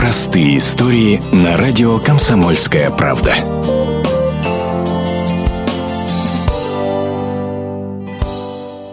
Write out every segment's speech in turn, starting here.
Простые истории на радио «Комсомольская правда».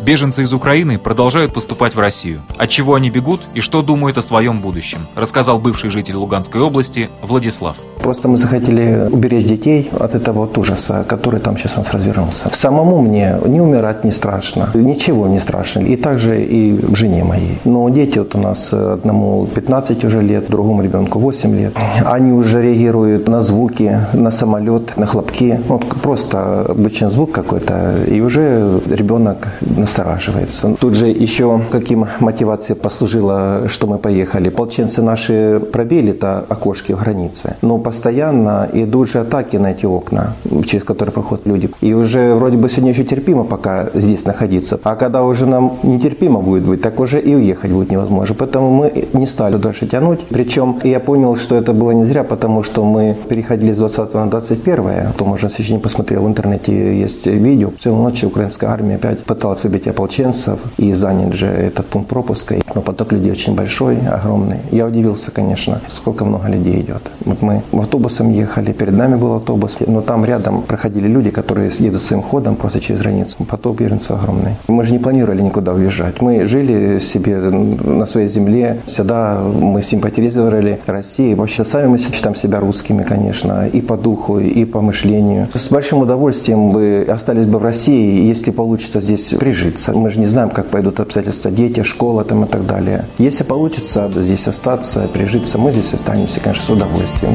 Беженцы из Украины продолжают поступать в Россию. От чего они бегут и что думают о своем будущем, рассказал бывший житель Луганской области Владислав. Просто мы захотели уберечь детей от этого вот ужаса, который там сейчас у нас развернулся. Самому мне не умирать не страшно, ничего не страшно. И также и жене моей. Но дети вот у нас одному 15 уже лет, другому ребенку 8 лет. Они уже реагируют на звуки, на самолет, на хлопки. Вот просто обычный звук какой-то, и уже ребенок настораживается. Тут же еще каким мотивацией послужило, что мы поехали. Полченцы наши пробили это окошки в границе, но постоянно идут же атаки на эти окна, через которые проходят люди. И уже вроде бы сегодня еще терпимо пока здесь находиться. А когда уже нам нетерпимо будет быть, так уже и уехать будет невозможно. Поэтому мы не стали дальше тянуть. Причем я понял, что это было не зря, потому что мы переходили с 20 на 21. То, можно сегодня посмотрел в интернете, есть видео. Целую ночь украинская армия опять пыталась выбить ополченцев и занять же этот пункт пропуска. Но поток людей очень большой, огромный. Я удивился, конечно, сколько много людей идет. Вот мы автобусом ехали, перед нами был автобус, но там рядом проходили люди, которые едут своим ходом просто через границу. Поток беженцев огромный. Мы же не планировали никуда уезжать. Мы жили себе на своей земле. Всегда мы симпатизировали России. Вообще сами мы считаем себя русскими, конечно, и по духу, и по мышлению. С большим удовольствием бы остались бы в России, если получится здесь прижиться. Мы же не знаем, как пойдут обстоятельства дети, школа там и так далее. Если получится здесь остаться, прижиться, мы здесь останемся, конечно, с удовольствием.